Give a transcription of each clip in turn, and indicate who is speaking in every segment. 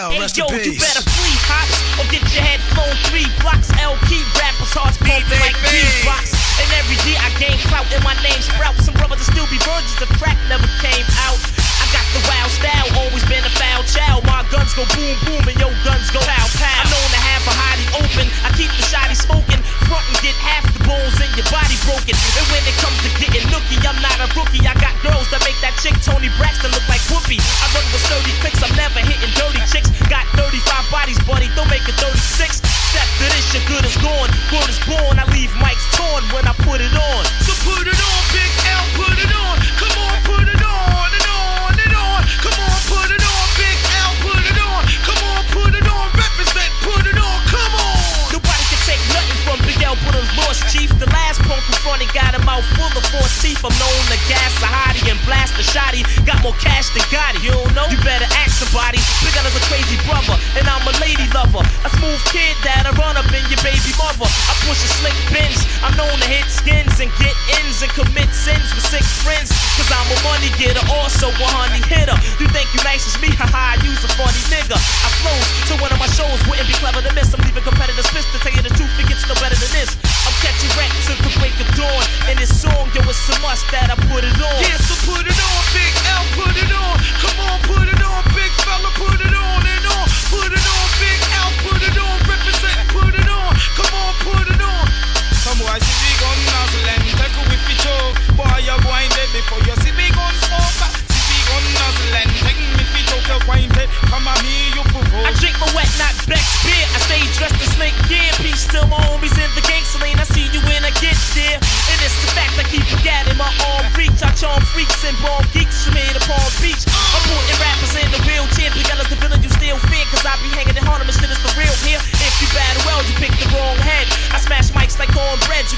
Speaker 1: L,
Speaker 2: hey, yo, you better flee, hops, or get your head flown three blocks. L key rappers, hearts pumping like beatbox. And every year I gain clout and my name sprouts. Some brothers still be virgins if crack never came out. I got the wild style, always been a foul child. My guns go boom boom and your guns go pow pow. I'm known to have a hottie open. I keep the shotty smoking. Front and get half the bones in your body broken. And when it comes to getting nookie, I'm not a rookie. I got girls that make that chick Toni Braxton with 30 clicks, I'm never hitting dirty chicks. Got 35 bodies, buddy, don't make it 36. Step to this, your good is gone. Word is born, I leave mics torn when I put it on.
Speaker 3: So put it on, Big L, put it on. Come on, put it on and on and on. Come on, put it on, Big L, put it on. Come on, put it on. Represent, put it on. Come on.
Speaker 2: Nobody can take nothing from Big L, but a lost chief. The last punk who fronted got a mouth full of force teeth. I'm known to gas a hottie and blast a shotty. Got more cash than Gotti. You don't know? You mother. I push a slick Benz. I'm known to hit skins and get ins and commit sins with six friends. Cause I'm a money getter, also a honey hitter. You think you nice as me? Haha, I use a funny nigga. I flows, to one of my shows wouldn't be clever to miss. I'm leaving competitors pissed to tell you the truth, it gets no better than this. I'm catching wreck to the break of dawn. And this song, yo, it's a must that I put it on.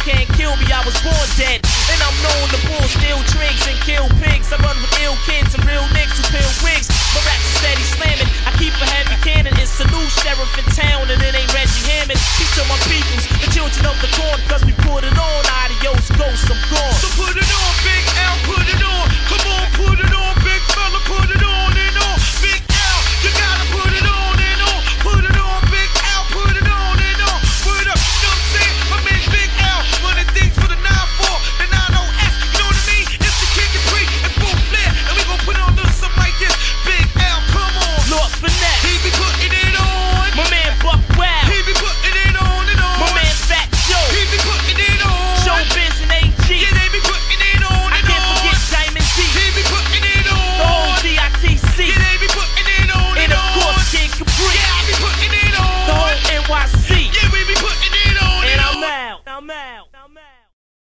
Speaker 2: Can't kill me, I was born dead. And I'm known to pull steel trigs and kill pigs. I run with ill kids and real niggas who peel wigs. My raps are steady slamming. I keep a heavy cannon. It's a new sheriff in town, and it ain't Reggie Hammond. Teach all my peoples, the children of the corn, cause